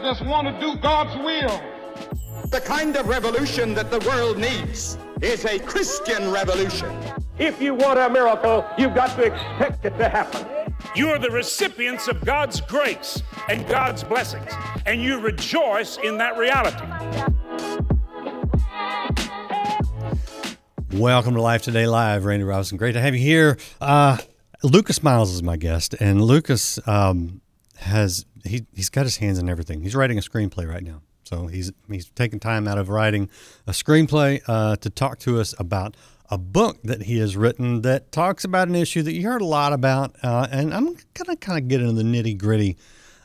I just want to do God's will. The kind of revolution that the world needs is a Christian revolution. If you want a miracle, you've got to expect it to happen. You are the recipients of God's grace and God's blessings, and you rejoice in that reality. Welcome to Life Today Live, Randy Robison. Great to have you here. Uh, Lucas Miles is my guest, and Lucas um, has he he's got his hands in everything. He's writing a screenplay right now, so he's he's taking time out of writing a screenplay uh, to talk to us about a book that he has written that talks about an issue that you heard a lot about, uh, and I'm gonna kind of get into the nitty gritty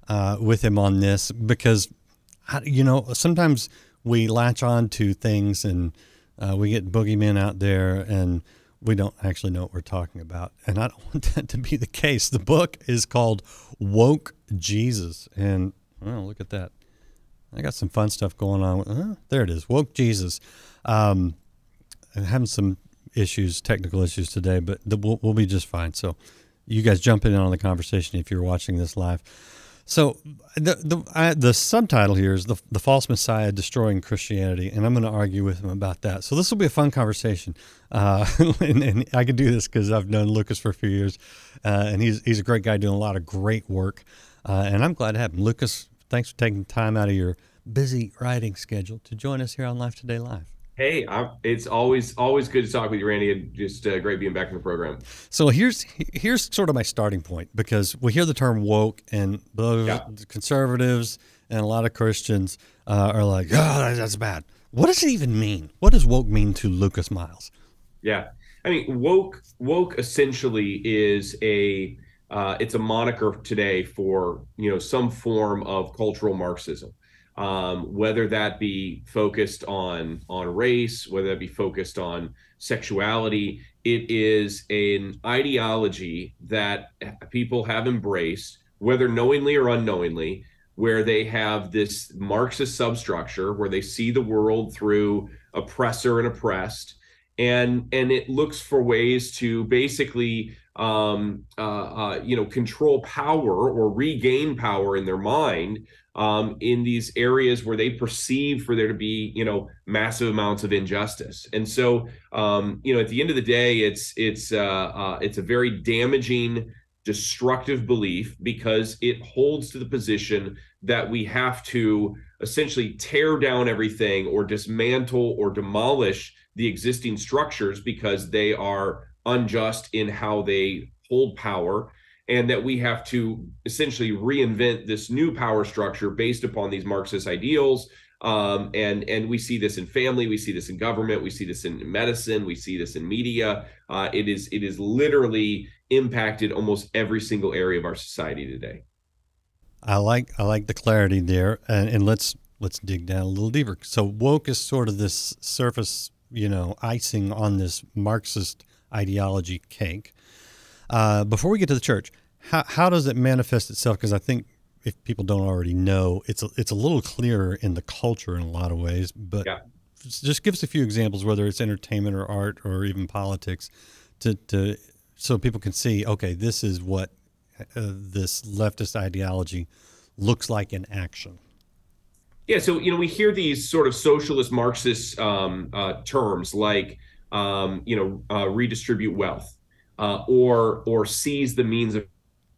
uh, with him on this because you know sometimes we latch on to things and uh, we get boogeymen out there and we don't actually know what we're talking about. And I don't want that to be the case. The book is called Woke Jesus. And well, look at that. I got some fun stuff going on. Uh, there it is, Woke Jesus. Um, I'm having some issues, technical issues today, but the, we'll, we'll be just fine. So you guys jump in on the conversation if you're watching this live. So the the I, the subtitle here is the the false messiah destroying Christianity, and I'm going to argue with him about that. So this will be a fun conversation, uh, and, and, I can do this because I've known Lucas for a few years, uh, and he's he's a great guy doing a lot of great work, uh, and I'm glad to have him. Lucas, thanks for taking time out of your busy writing schedule to join us here on Life Today Live. Hey, I'm, it's always always good to talk with you, Randy, and just uh, great being back in the program. So here's here's sort of my starting point because we hear the term woke, and those yeah. conservatives and a lot of Christians uh, are like, "Oh, that's bad." What does it even mean? What does woke mean to Lucas Miles? Yeah, I mean, woke woke essentially is a uh, it's a moniker today for you know some form of cultural Marxism um, whether that be focused on on race, whether that be focused on sexuality. It is an ideology that people have embraced, whether knowingly or unknowingly, where they have this Marxist substructure where they see the world through oppressor and oppressed, and and it looks for ways to basically um, uh, uh, you know control power or regain power in their mind um, in these areas where they perceive for there to be you know massive amounts of injustice. And so um, you know at the end of the day it's it's uh, uh, it's a very damaging destructive belief because it holds to the position that we have to essentially tear down everything or dismantle or demolish the existing structures because they are unjust in how they hold power and that we have to essentially reinvent this new power structure based upon these Marxist ideals. Um, and and we see this in family, we see this in government, we see this in medicine, we see this in media. Uh, it is it is literally impacted almost every single area of our society today. I like I like the clarity there, and, and let's let's dig down a little deeper. So woke is sort of this surface, you know, icing on this Marxist ideology cake. Uh, before we get to the church, how, how does it manifest itself? Because I think if people don't already know, it's a, it's a little clearer in the culture in a lot of ways. But yeah. just give us a few examples, whether it's entertainment or art or even politics, to, to so people can see, okay, this is what uh, this leftist ideology looks like in action. Yeah, so you know we hear these sort of socialist Marxist um, uh, terms like um, you know uh, redistribute wealth, uh, or or seize the means of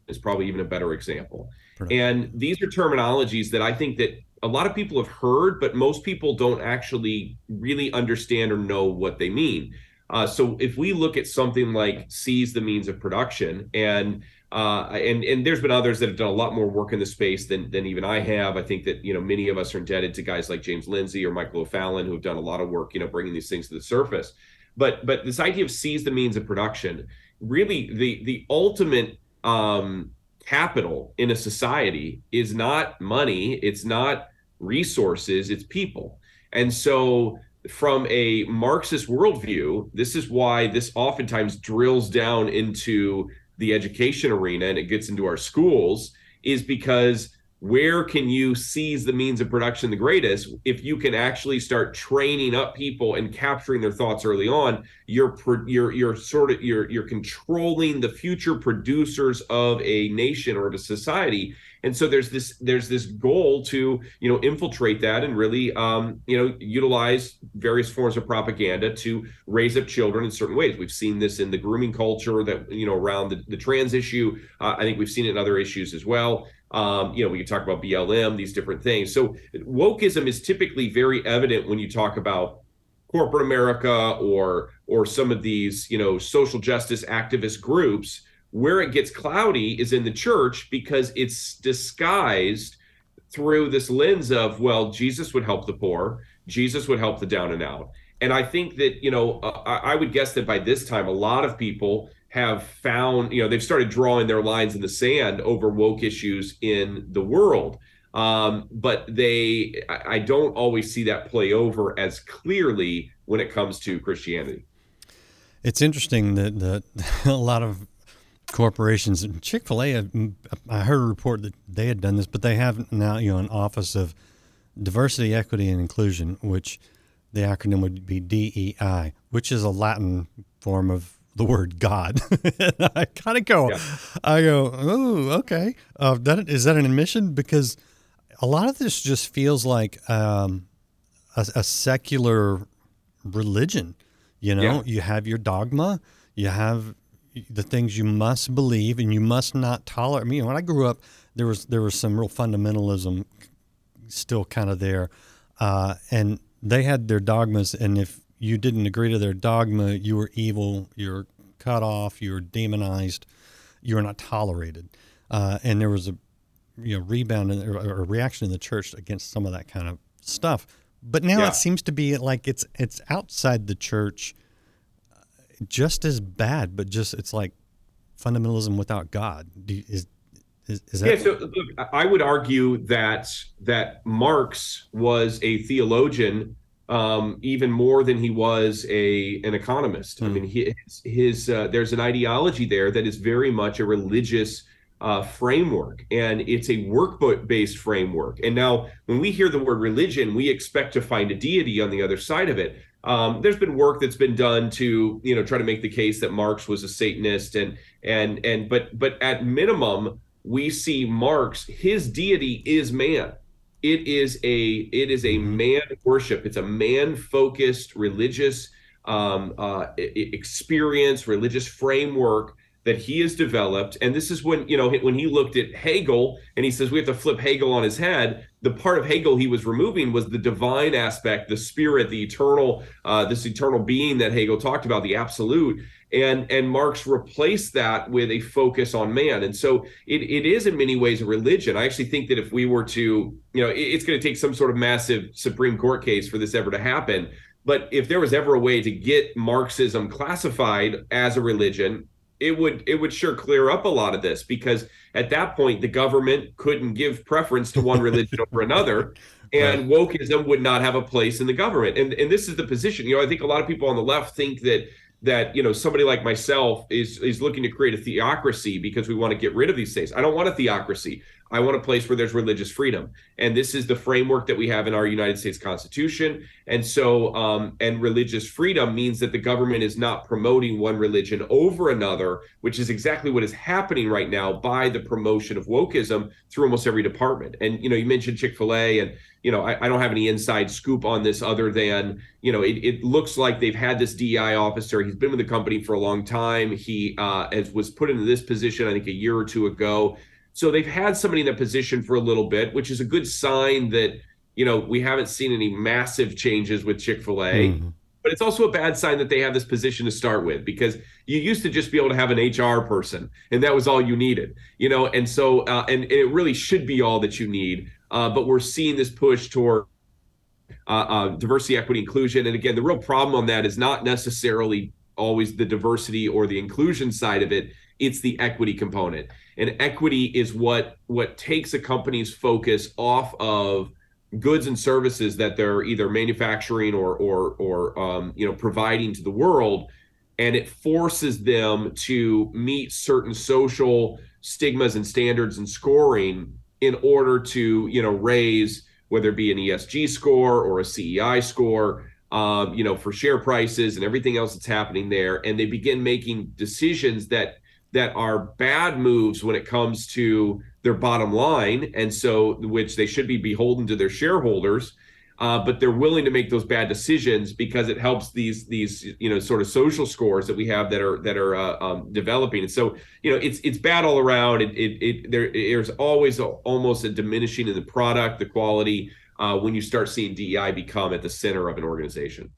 is probably even a better example. And these are terminologies that I think that a lot of people have heard, but most people don't actually really understand or know what they mean. Uh, so if we look at something like seize the means of production and uh, and and there's been others that have done a lot more work in the space than than even I have. I think that you know many of us are indebted to guys like James Lindsay or Michael O'Fallon who have done a lot of work, you know, bringing these things to the surface. But but this idea of seize the means of production really the the ultimate um, capital in a society is not money it's not resources it's people. And so from a marxist worldview this is why this oftentimes drills down into the education arena and it gets into our schools is because where can you seize the means of production the greatest? If you can actually start training up people and capturing their thoughts early on you're you're you're sort of you're you're controlling the future producers of a nation or of a society. And so there's this there's this goal to you know infiltrate that and really um, you know utilize various forms of propaganda to raise up children in certain ways. We've seen this in the grooming culture that you know around the, the trans issue. Uh, i think we've seen it in other issues as well um, you know, we can talk about BLM, these different things. So wokeism is typically very evident when you talk about corporate America or or some of these, you know, social justice activist groups. Where it gets cloudy is in the church because it's disguised through this lens of, well, Jesus would help the poor, Jesus would help the down and out. And I think that, you know, I, I would guess that by this time, a lot of people have found, you know, they've started drawing their lines in the sand over woke issues in the world. Um, but they, I don't always see that play over as clearly when it comes to Christianity. It's interesting that, that a lot of corporations, and Chick Fil A, I heard a report that they had done this, but they have now, you know, an office of diversity, equity, and inclusion, which the acronym would be DEI, which is a Latin form of the word God. I kind of go, yeah. I go, oh, okay. Uh, that is that an admission? Because a lot of this just feels like um, a, a, secular religion. You know, yeah. you have your dogma, you have the things you must believe, and you must not tolerate. I mean, when I grew up, there was there was some real fundamentalism still kind of there, uh, and they had their dogmas, and if you didn't agree to their dogma, you were evil, you're cut off, you're demonized, you're not tolerated. Uh, and there was a you know rebound in, or a reaction in the church against some of that kind of stuff. But now yeah. it seems to be like it's it's outside the church, uh, just as bad. But just it's like fundamentalism without God. You, is, is, is that? Yeah. So look, I would argue that that Marx was a theologian um, even more than he was a an economist. Mm. I hmm. mean, his, his uh, there's an ideology there that is very much a religious uh, framework, and it's a work-based framework. And now, when we hear the word religion, we expect to find a deity on the other side of it. Um, there's been work that's been done to you know try to make the case that Marx was a Satanist, and and and but but at minimum, we see Marx his deity is man it is a it is a mm-hmm. man worship. It's a man focused religious um, uh, experience religious framework that he has developed. And this is when you know when he looked at hegel and he says we have to flip hegel on his head. The part of hegel he was removing was the divine aspect the spirit the eternal uh, this eternal being that hegel talked about the absolute and and marx replaced that with a focus on man. And so it, it is in many ways a religion. I actually think that if we were to you know it, it's going to take some sort of massive supreme court case for this ever to happen. But if there was ever a way to get marxism classified as a religion it would it would sure clear up a lot of this because at that point the government couldn't give preference to one religion over another and wokeism would not have a place in the government. And and this is the position. You know i think a lot of people on the left think that that you know somebody like myself is is looking to create a theocracy because we want to get rid of these things. I don't want a theocracy. I want a place where there's religious freedom, and this is the framework that we have in our United States Constitution. And so, um, and religious freedom means that the government is not promoting one religion over another, which is exactly what is happening right now by the promotion of wokeism through almost every department. And you know, you mentioned Chick Fil A, and you know, I, I, don't have any inside scoop on this other than you know, it, it, looks like they've had this DEI officer. He's been with the company for a long time. He uh, as was put into this position, I think, a year or two ago so they've had somebody in that position for a little bit, which is a good sign that, you know, we haven't seen any massive changes with Chick fil A. Mm-hmm. But it's also a bad sign that they have this position to start with because you used to just be able to have an HR person and that was all you needed, you know, and so, uh, and, and, it really should be all that you need. Uh, but we're seeing this push toward uh, uh, diversity, equity, inclusion. And again, the real problem on that is not necessarily always the diversity or the inclusion side of it it's the equity component. And equity is what what takes a company's focus off of goods and services that they're either manufacturing or or or um, you know providing to the world and it forces them to meet certain social stigmas and standards and scoring in order to you know raise whether it be an ESG score or a CEI score, um, you know, for share prices and everything else that's happening there, and they begin making decisions that that are bad moves when it comes to their bottom line, and so which they should be beholden to their shareholders uh, but they're willing to make those bad decisions because it helps these these you know sort of social scores that we have that are that are uh, um, developing. And so you know it's it's bad all around. It it, it there there's always a, almost a diminishing in the product, the quality uh, when you start seeing DEI become at the center of an organization.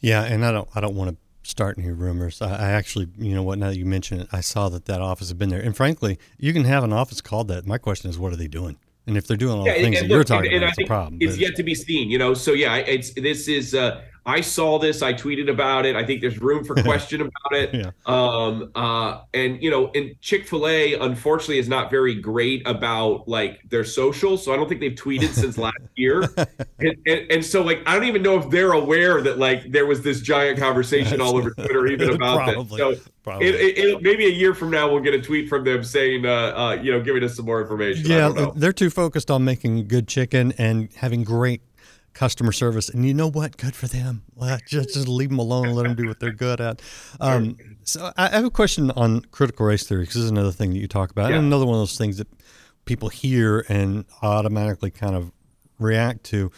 Yeah, and I don't I don't want to start any rumors. I, I, actually, you know what? Now that you mention it, I saw that that office had been there. And frankly, you can have an office called that. My question is, what are they doing? And if they're doing all yeah, the things that look, you're talking and, and about, it's a problem. It's yet to be seen, you know. So yeah, it's this is uh I saw this. I tweeted about it. I think there's room for question about it. Yeah. Um, uh, and you know, and Chick Fil A unfortunately is not very great about like their social. So I don't think they've tweeted since last year. And, and, and, so like I don't even know if they're aware that like there was this giant conversation all over Twitter even about probably, that. So probably. It, it, maybe a year from now we'll get a tweet from them saying, uh, uh, you know, giving us some more information. Yeah, they're too focused on making good chicken and having great customer service. And you know what? Good for them. Just, just leave them alone and let them do what they're good at. Um, so I have a question on critical race theory because this is another thing that you talk about, yeah. and another one of those things that people hear and automatically kind of react to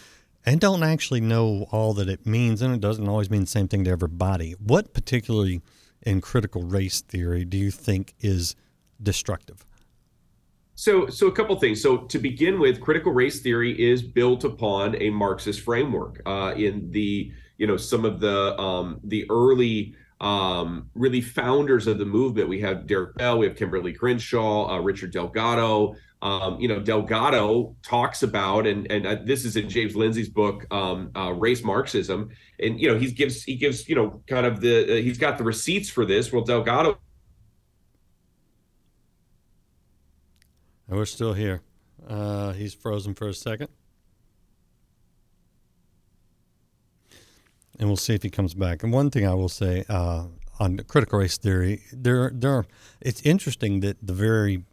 and don't actually know all that it means and it doesn't always mean the same thing to everybody what particularly in critical race theory do you think is destructive so, so a couple things. So, to begin with, critical race theory is built upon a Marxist framework. Uh, in the, you know, some of the um, the early um, really founders of the movement, we have Derek Bell, we have Kimberlé Crenshaw, uh, Richard Delgado. Um, you know, Delgado talks about, and and uh, this is in James Lindsay's book, um, uh, Race Marxism, and you know, he gives he gives you know kind of the uh, he's got the receipts for this. Well, Delgado And we're still here. Uh, he's frozen for a second. And we'll see if he comes back. And one thing I will say uh, on critical race theory, there, there, it's interesting that the very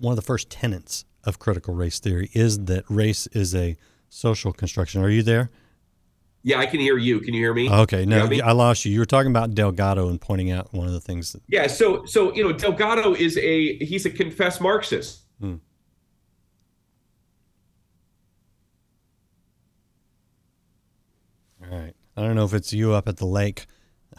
one of the first tenets of critical race theory is that race is a social construction. Are you there? Yeah, I can hear you. Can you hear me? Okay, no, I lost you. You were talking about Delgado and pointing out one of the things. That- yeah, so so you know, Delgado is a he's a confessed Marxist. Hmm. All right, I don't know if it's you up at the lake.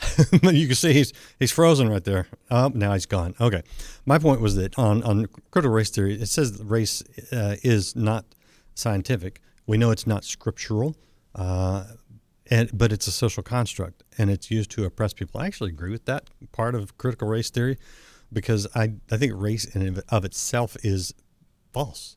you can see he's he's frozen right there. Oh, now he's gone. Okay, my point was that on on critical race theory, it says that race uh, is not scientific. We know it's not scriptural. Uh, and but it's a social construct and it's used to oppress people. I actually agree with that part of critical race theory because I, I think race in of itself is false.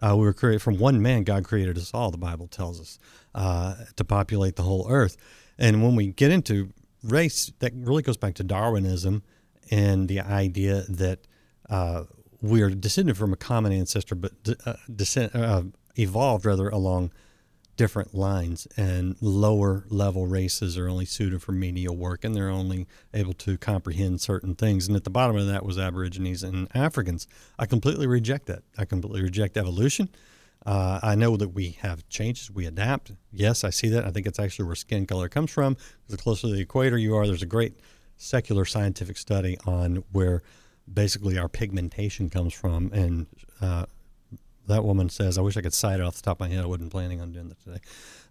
Uh, we were created from one man. God created us all. The Bible tells us uh, to populate the whole earth. And when we get into race, that really goes back to Darwinism and the idea that uh, we are descended from a common ancestor, but uh, descend, uh, evolved rather along different lines, and lower level races are only suited for menial work, and they're only able to comprehend certain things. And at the bottom of that was Aborigines and Africans. I completely reject that. I completely reject evolution. Uh, I know that we have changes, we adapt. Yes, I see that. I think it's actually where skin color comes from. The closer to the equator you are, there's a great secular scientific study on where basically our pigmentation comes from, and uh, that woman says, I wish I could cite it off the top of my head. I wasn't planning on doing that today.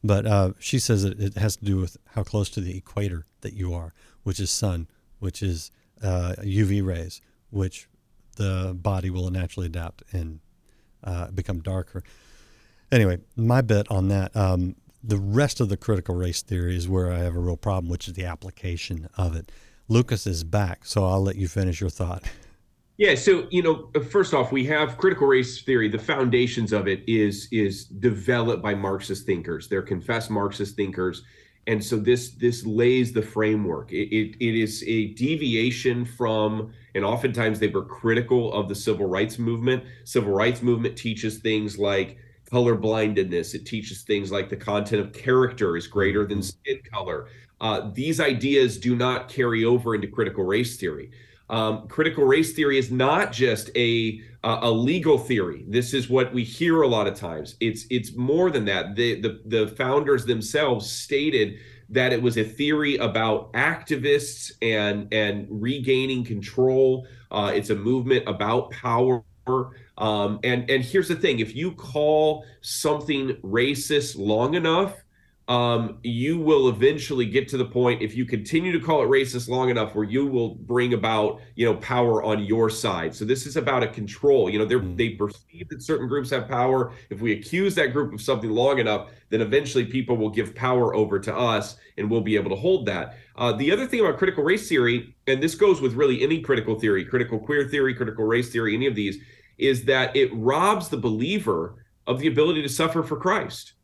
But uh, she says that it has to do with how close to the equator that you are, which is sun, which is uh, UV rays, which the body will naturally adapt and uh, become darker. Anyway, my bet on that. Um, the rest of the critical race theory is where I have a real problem, which is the application of it. Lucas is back, so I'll let you finish your thought. Yeah, so you know, first off, we have critical race theory. The foundations of it is is developed by Marxist thinkers. They're confessed Marxist thinkers, and so this this lays the framework. It, it, it is a deviation from, and oftentimes they were critical of the civil rights movement. Civil rights movement teaches things like color blindedness. It teaches things like the content of character is greater than skin color. Uh, these ideas do not carry over into critical race theory. Um, critical race theory is not just a a legal theory. This is what we hear a lot of times. It's it's more than that. The the, the founders themselves stated that it was a theory about activists and and regaining control. Uh, it's a movement about power. Um, and and here's the thing: if you call something racist long enough, um, you will eventually get to the point if you continue to call it racist long enough where you will bring about you know power on your side. So this is about a control you know they mm. they perceive that certain groups have power. If we accuse that group of something long enough then eventually people will give power over to us and we'll be able to hold that. Uh, the other thing about critical race theory and this goes with really any critical theory critical queer theory critical race theory any of these is that it robs the believer of the ability to suffer for christ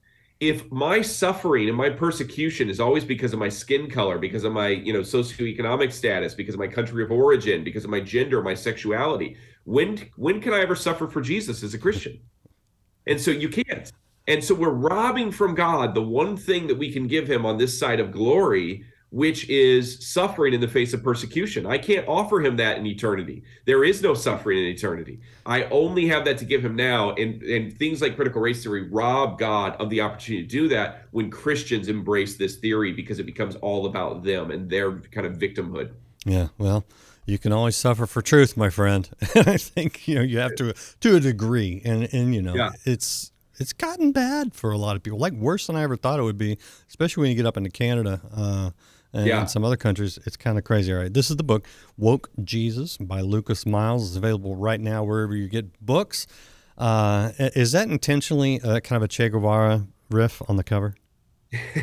if my suffering and my persecution is always because of my skin color, because of my, you know, socioeconomic status, because of my country of origin, because of my gender, my sexuality, when when can I ever suffer for Jesus as a Christian? And so you can't. And so we're robbing from God the one thing that we can give him on this side of glory which is suffering in the face of persecution. I can't offer him that in eternity. There is no suffering in eternity. I only have that to give him now. And, and things like critical race theory rob God of the opportunity to do that when Christians embrace this theory because it becomes all about them and their kind of victimhood. Yeah, well, you can always suffer for truth, my friend. I think you know you have to to a degree, and and you know yeah. it's it's gotten bad for a lot of people, like worse than I ever thought it would be, especially when you get up into Canada. Uh, and yeah. in some other countries, it's kind of crazy. All right, this is the book "Woke Jesus" by Lucas Miles. It's available right now wherever you get books. Uh, is that intentionally uh, kind of a Che Guevara riff on the cover?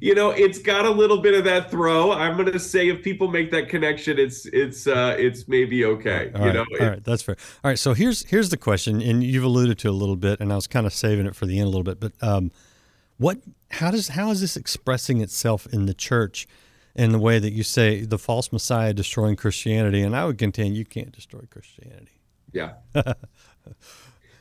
you know, it's got a little bit of that throw. I'm going to say if people make that connection, it's it's uh, it's maybe okay. All you right, know, all right, that's fair. All right, so here's here's the question, and you've alluded to a little bit, and I was kind of saving it for the end a little bit, but. Um, what how does how is this expressing itself in the church in the way that you say the false messiah destroying christianity? And i would contend you can't destroy christianity. Yeah.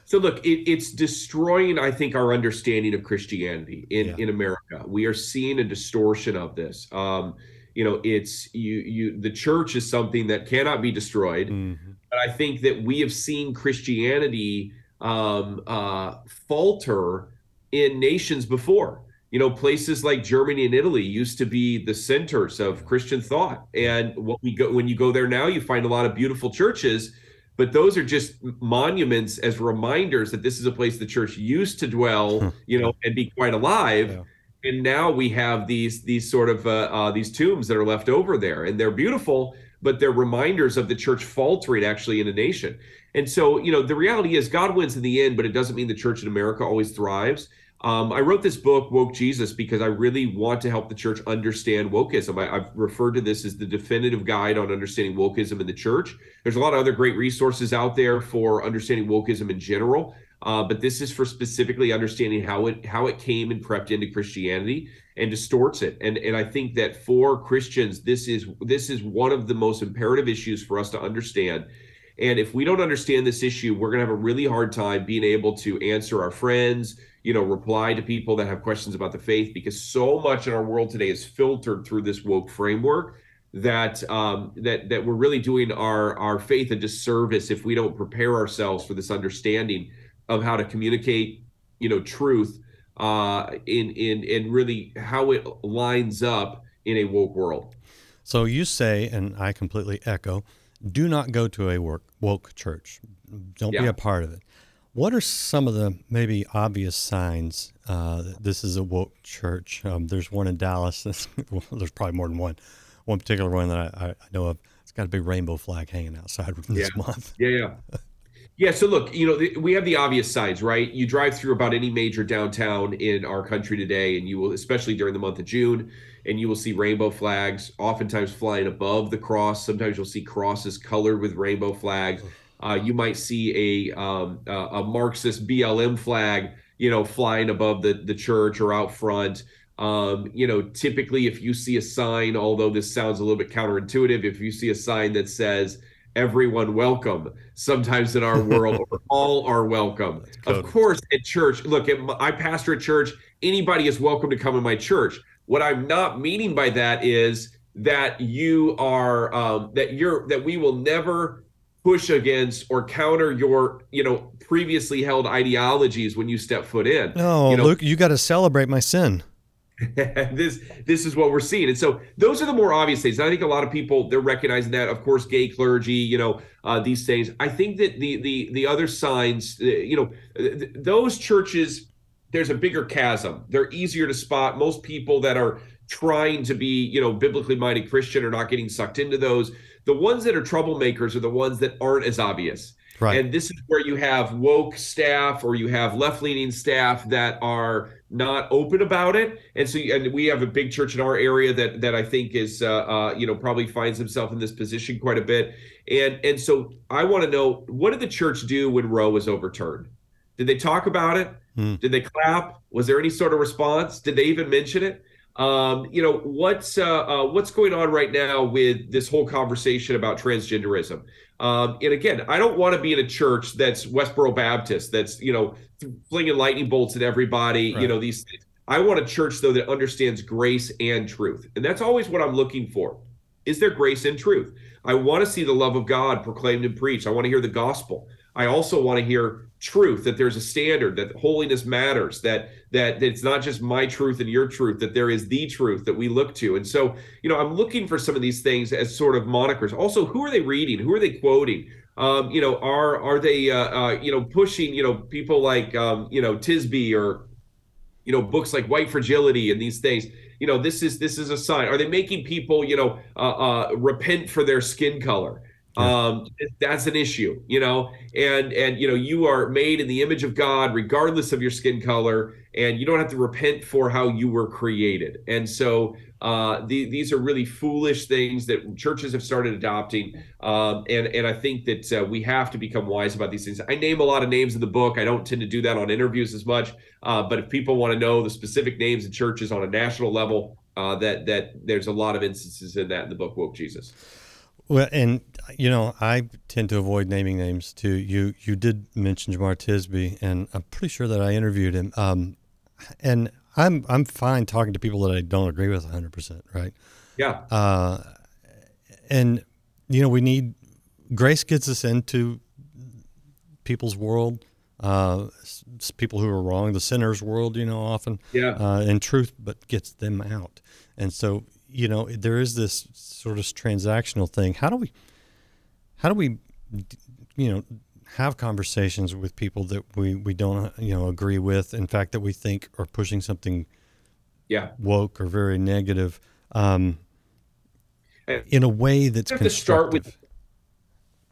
So look it, it's destroying i think our understanding of christianity in yeah. in america. We are seeing a distortion of this. Um you know it's you you the church is something that cannot be destroyed mm-hmm. but i think that we have seen christianity um uh falter in nations before. You know, places like Germany and Italy used to be the centers of Christian thought. And what we go when you go there now, you find a lot of beautiful churches, but those are just monuments as reminders that this is a place the church used to dwell, you know, and be quite alive. Yeah and now we have these these sort of uh, uh, these tombs that are left over there and they're beautiful but they're reminders of the church faltering actually in a nation and so you know the reality is god wins in the end but it doesn't mean the church in america always thrives um, I wrote this book, Woke Jesus, because I really want to help the church understand wokeism. I, have referred to this as the definitive guide on understanding wokeism in the church. There's a lot of other great resources out there for understanding wokeism in general, uh, but this is for specifically understanding how it how it came and crept into Christianity and distorts it. And and I think that for Christians, this is this is one of the most imperative issues for us to understand. And if we don't understand this issue, we're going to have a really hard time being able to answer our friends you know reply to people that have questions about the faith because so much in our world today is filtered through this woke framework that um, that that we're really doing our our faith a disservice if we don't prepare ourselves for this understanding of how to communicate you know truth uh, in in in really how it lines up in a woke world. So you say, and I completely echo, do not go to a woke woke church. Don't yeah. be a part of it. What are some of the maybe obvious signs uh, that this is a woke church? Um, there's one in Dallas. well, there's probably more than one. One particular one that I, I know of. It's got a big rainbow flag hanging outside this yeah. month. Yeah, yeah. Yeah, so look, you know, we have the obvious signs, right? You drive through about any major downtown in our country today, and you will, especially during the month of June, and you will see rainbow flags, oftentimes flying above the cross. Sometimes you'll see crosses colored with rainbow flags. Uh, you might see a um, a Marxist BLM flag, you know, flying above the the church or out front. Um, you know, typically, if you see a sign, although this sounds a little bit counterintuitive, if you see a sign that says "Everyone welcome," sometimes in our world, all are welcome. Of course, at church, look, at my, I pastor a church. Anybody is welcome to come in my church. What I'm not meaning by that is that you are um, that you're that we will never push against or counter your you know previously held ideologies when you step foot in. No, you know, Luke, you got to celebrate my sin. this this is what we're seeing, and so those are the more obvious things. And I think a lot of people they're recognizing that. Of course, gay clergy, you know, uh, these things. I think that the the the other signs, uh, you know, th- those churches, there's a bigger chasm. They're easier to spot. Most people that are trying to be, you know, biblically minded Christian are not getting sucked into those. The ones that are troublemakers are the ones that aren't as obvious. Right. And this is where you have woke staff or you have left leaning staff that are not open about it. And so, and we have a big church in our area that that I think is, uh, uh, you know, probably finds himself in this position quite a bit. And and so, I want to know what did the church do when Roe was overturned? Did they talk about it? Hmm. Did they clap? Was there any sort of response? Did they even mention it? Um, you know what's uh, uh, what's going on right now with this whole conversation about transgenderism. Um, and again, I don't want to be in a church that's Westboro Baptist, that's you know flinging lightning bolts at everybody. Right. You know these. Things. I want a church though that understands grace and truth, and that's always what I'm looking for. Is there grace and truth? I want to see the love of God proclaimed and preached. I want to hear the gospel. I also want to hear truth that there's a standard that holiness matters that that, it's not just my truth and your truth that there is the truth that we look to. And so you know i'm looking for some of these things as sort of monikers. Also who are they reading? Who are they quoting? Um, you know are are they uh, uh, you know pushing you know people like um, you know tisby or you know books like white fragility and these things? You know this is this is a sign. Are they making people you know uh, uh, repent for their skin color um that's an issue you know? And and you know you are made in the image of god regardless of your skin color and you don't have to repent for how you were created. And so uh the, these are really foolish things that churches have started adopting um and and i think that uh, we have to become wise about these things. I name a lot of names in the book. I don't tend to do that on interviews as much uh but if people want to know the specific names of churches on a national level uh that that there's a lot of instances in that in the book woke jesus Well, and you know, I tend to avoid naming names too. You you did mention Jemar Tisby, and I'm pretty sure that I interviewed him. Um, and I'm I'm fine talking to people that I don't agree with 100, percent right? yeah Uh, and you know, we need grace gets us into people's world, uh, people who are wrong, the sinner's world. You know, often, Yeah. uh, and truth, but gets them out. And so, you know, there is this sort of transactional thing. How do we, how do we, you know, have conversations with people that we we don't you know agree with? In fact, that we think are pushing something yeah woke or very negative. Um, in a way that's you have to start with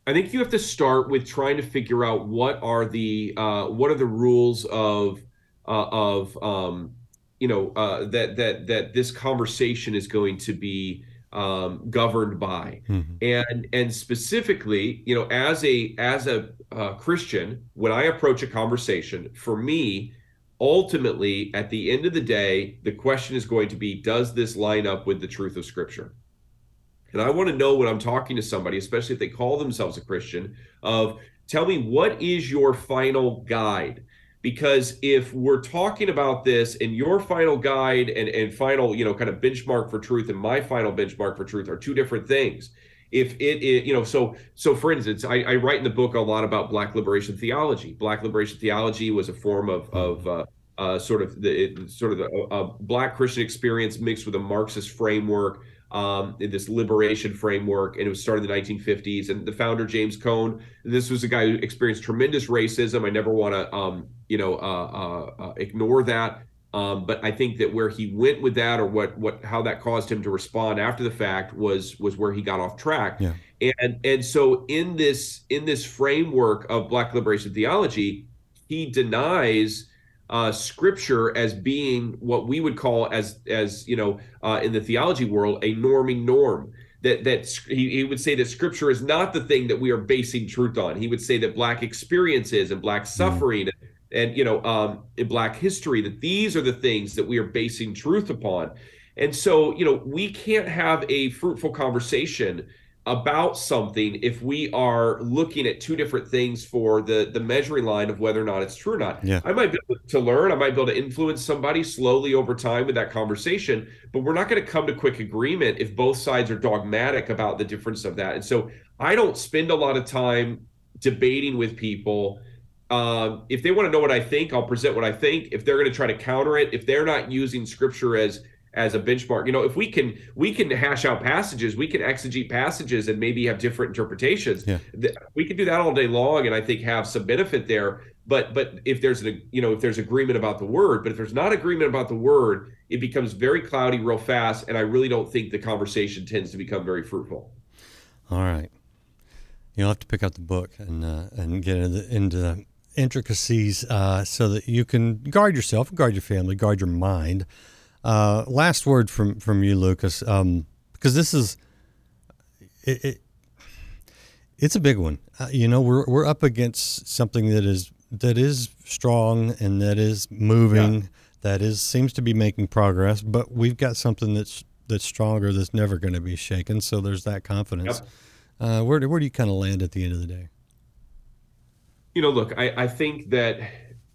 i think you have to start with trying to figure out what are the uh, what are the rules of uh, of um, you know uh, that that that this conversation is going to be um, governed by Mhm. and and specifically you know as a as a uh, christian when i approach a conversation for me ultimately at the end of the day the question is going to be does this line up with the truth of scripture and I want to know when I'm talking to somebody, especially if they call themselves a Christian, of tell me what is your final guide? Because if we're talking about this and your final guide and, and final, you know, kind of benchmark for truth and my final benchmark for truth are two different things. If it, it you know, so so for instance, I, I write in the book a lot about Black liberation theology. Black liberation theology was a form of of uh, uh, sort of the sort of the uh, Black Christian experience mixed with a Marxist framework um, in this liberation framework, and it was started in the 1950s. And the founder James Cone, this was a guy who experienced tremendous racism. I never want to, um, you know, uh, uh, uh, ignore that. Um, but I think that where he went with that, or what, what, how that caused him to respond after the fact, was was where he got off track. Yeah. And and so in this in this framework of Black liberation theology, he denies uh, scripture as being what we would call as as you know uh, in the theology world a norming norm. That that he, he would say that scripture is not the thing that we are basing truth on. He would say that black experiences and black suffering and, and you know um, in black history that these are the things that we are basing truth upon. And so you know we can't have a fruitful conversation about something if we are looking at two different things for the the measuring line of whether or not it's true or not. Yeah. I might be able to learn, I might be able to influence somebody slowly over time with that conversation, but we're not going to come to quick agreement if both sides are dogmatic about the difference of that. And so I don't spend a lot of time debating with people. Um, if they want to know what I think, I'll present what I think. If they're going to try to counter it, if they're not using scripture as as a benchmark. You know, if we can we can hash out passages, we can exegete passages and maybe have different interpretations. Yeah. We can do that all day long and I think have some benefit there. But but if there's a you know if there's agreement about the word, but if there's not agreement about the word, it becomes very cloudy real fast and I really don't think the conversation tends to become very fruitful. All right. You'll have to pick up the book and uh, and get into the, into the intricacies uh, so that you can guard yourself, guard your family, guard your mind. Uh, last word from from you, Lucas, um, because this is it, it it's a big one. Uh, you know, we're we're up against something that is that is strong and that is moving, Yeah. that is seems to be making progress, but we've got something that's that's stronger that's never going to be shaken. So there's that confidence. Yep. Uh, where do, where do you kind of land at the end of the day? you know look I, I think that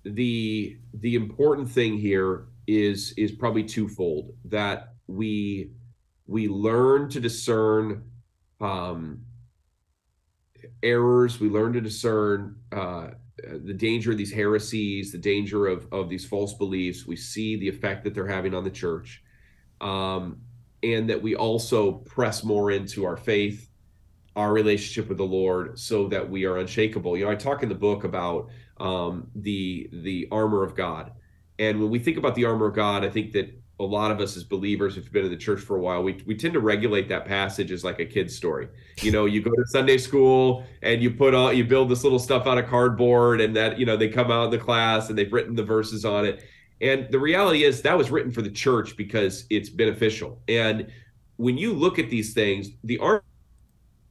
the the important thing here is is probably twofold that we we learn to discern um errors we learn to discern uh the danger of these heresies the danger of of these false beliefs we see the effect that they're having on the church um and that we also press more into our faith our relationship with the Lord so that we are unshakable. You know, I talk in the book about um, the the armor of God, and when we think about the armor of God, I think that a lot of us as believers, if you've been in the church for a while, we we tend to regulate that passage as like a kid's story. You know, you go to Sunday school and you put all you build this little stuff out of cardboard, and that you know they come out in the class and they've written the verses on it. And the reality is that was written for the church because it's beneficial. And when you look at these things, the armor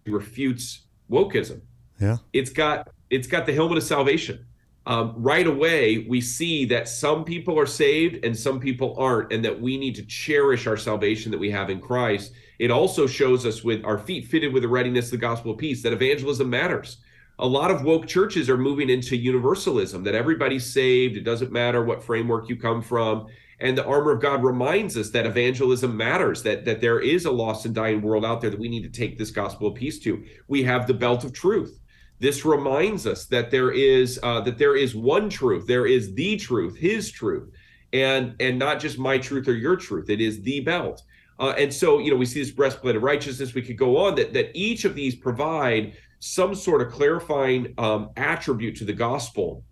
refutes wokeism. Yeah. It's got it's got the helmet of salvation. Um, right away, we see that some people are saved and some people aren't, and that we need to cherish our salvation that we have in Christ. It also shows us with our feet fitted with the readiness of the gospel of peace that evangelism matters. A lot of woke churches are moving into universalism, that everybody's saved. It doesn't matter what framework you come from. And the armor of God reminds us that evangelism matters, that, that there is a lost and dying world out there that we need to take this gospel of peace to. We have the belt of truth. This reminds us that there is uh, that there is one truth, there is the truth, His truth, and and not just my truth or your truth. It is the belt. Uh, and so, you know, we see this breastplate of righteousness. We could go on that that each of these provide some sort of clarifying um, attribute to the gospel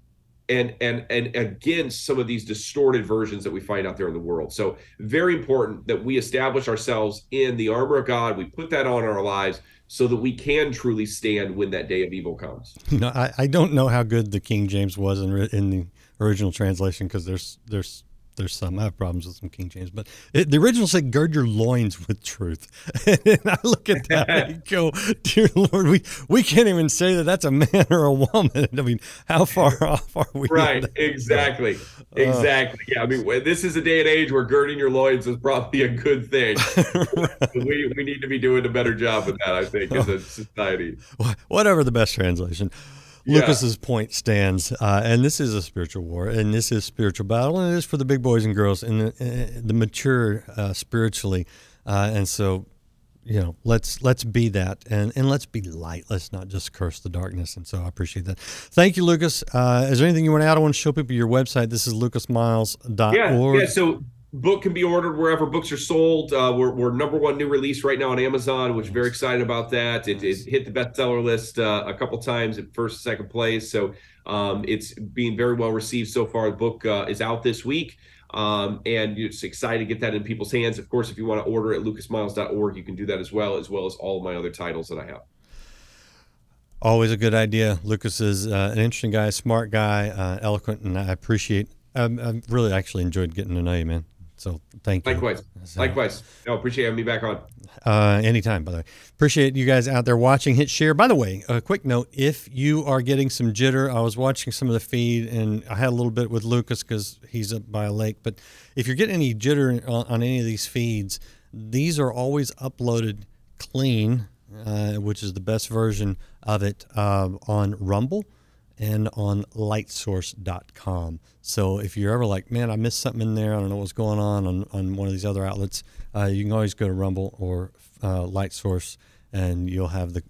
and and and against some of these distorted versions that we find out there in the world. So very important that we establish ourselves in the armor of God. We put that on our lives so that we can truly stand when that day of evil comes. You know, I, I don't know how good the King James was in in the original translation because there's there's there's some I have problems with some King James, but it, the original said "gird your loins with truth," and I look at that and go, "Dear Lord, we we can't even say that that's a man or a woman." I mean, how far off are we? Right, exactly, exactly. Yeah, I mean, this is a day and age where girding your loins is probably a good thing. we we need to be doing a better job with that, I think, as a society. Whatever the best translation. Yeah. Lucas's point stands, uh, and this is a spiritual war, and this is spiritual battle, and it is for the big boys and girls and the, uh, the mature uh, spiritually, uh, and so, you know, let's let's be that, and and let's be light. Let's not just curse the darkness. And so, I appreciate that. Thank you, Lucas. Uh, is there anything you want to add? I want to show people your website. This is lucasmiles.org. Yeah, yeah. So book can be ordered wherever books are sold. Uh, we're, we're number one new release right now on Amazon, which very excited about that. It, it hit the bestseller list uh, a couple times at first, second place. So um, it's being very well received so far. The book uh, is out this week. Um, and it's excited to get that in people's hands. Of course, if you want to order at lucasmiles.org, you can do that as well, as well as all of my other titles that I have. Always a good idea. Lucas is uh, an interesting guy, smart guy, uh, eloquent, and I appreciate. Um, I really actually enjoyed getting to know you, man. So thank you. Likewise. So- Likewise. No, appreciate having me back on. Uh, anytime, by the way. Appreciate you guys out there watching. Hit share. By the way, a quick note: if you are getting some jitter, I was watching some of the feed, and I had a little bit with Lucas because he's up by a lake. But if you're getting any jitter on, on any of these feeds, these are always uploaded clean uh, which is the best version of it uh, on Rumble and on lightsource.com. So if you're ever like, man, I missed something in there, I don't know what's going on on, on one of these other outlets, uh, you can always go to Rumble or uh, Lightsource and you'll have the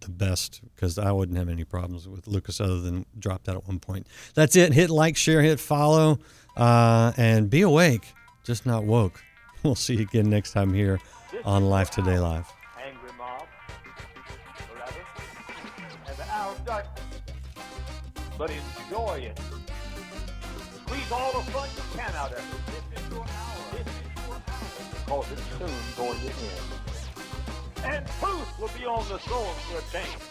the best because I wouldn't have any problems with Lucas other than dropped out at one point. That's it. Hit like, share, hit follow, uh, and be awake, just not woke. We'll see you again next time here on Life Today Live. But enjoy it. Squeeze all the fun you can out of oh, it. This is your hour. This is your hour. Because it's soon going to end. And truth will be on the throne for a change.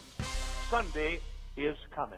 Sunday is coming.